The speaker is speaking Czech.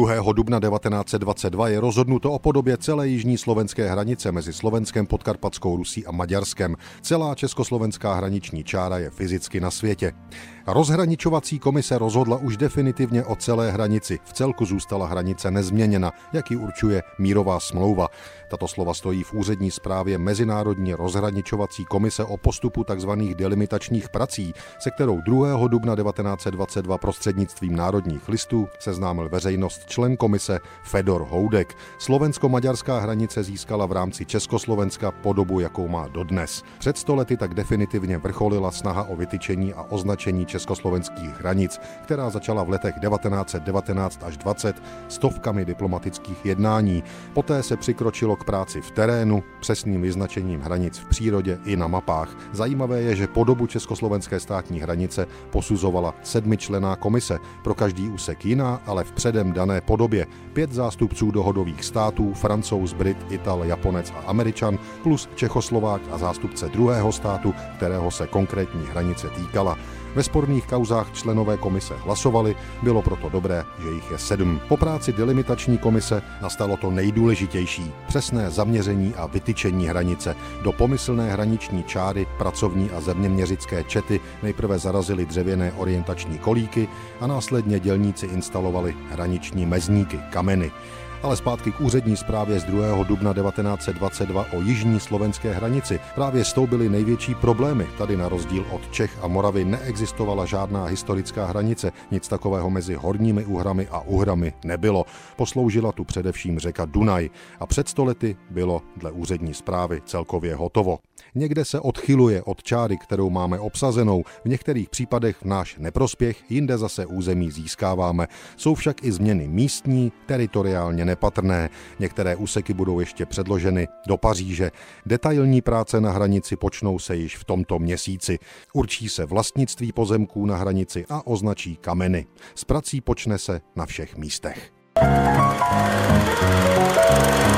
2. dubna 1922 je rozhodnuto o podobě celé jižní slovenské hranice mezi Slovenskem, Podkarpatskou Rusí a Maďarskem. Celá československá hraniční čára je fyzicky na světě. Rozhraničovací komise rozhodla už definitivně o celé hranici. V celku zůstala hranice nezměněna, jak ji určuje mírová smlouva. Tato slova stojí v úřední zprávě Mezinárodní rozhraničovací komise o postupu tzv. delimitačních prací, se kterou 2. dubna 1922 prostřednictvím národních listů seznámil veřejnost člen komise Fedor Houdek. Slovensko-maďarská hranice získala v rámci Československa podobu, jakou má dodnes. Před stolety tak definitivně vrcholila snaha o vytyčení a označení československých hranic, která začala v letech 1919 až 20 stovkami diplomatických jednání. Poté se přikročilo k práci v terénu, přesným vyznačením hranic v přírodě i na mapách. Zajímavé je, že podobu československé státní hranice posuzovala sedmičlená komise, pro každý úsek jiná, ale v předem dané podobě. Pět zástupců dohodových států, francouz, brit, ital, japonec a američan, plus Čechoslovák a zástupce druhého státu, kterého se konkrétní hranice týkala. Ve sporných kauzách členové komise hlasovali, bylo proto dobré, že jich je sedm. Po práci delimitační komise nastalo to nejdůležitější, přesné zaměření a vytyčení hranice. Do pomyslné hraniční čáry pracovní a zeměměřické čety nejprve zarazili dřevěné orientační kolíky a následně dělníci instalovali hraniční mezníky, kameny. Ale zpátky k úřední zprávě z 2. dubna 1922 o jižní slovenské hranici. Právě s tou byly největší problémy. Tady na rozdíl od Čech a Moravy neexistovala žádná historická hranice. Nic takového mezi horními Uhrami a Uhrami nebylo. Posloužila tu především řeka Dunaj a před stolety bylo dle úřední zprávy celkově hotovo. Někde se odchyluje od čáry, kterou máme obsazenou, v některých případech v náš neprospěch, jinde zase území získáváme. Jsou však i změny místní, teritoriálně nepatrné. Některé úseky budou ještě předloženy do Paříže. Detailní práce na hranici počnou se již v tomto měsíci. Určí se vlastnictví pozemků na hranici a označí kameny. S prací počne se na všech místech. thank you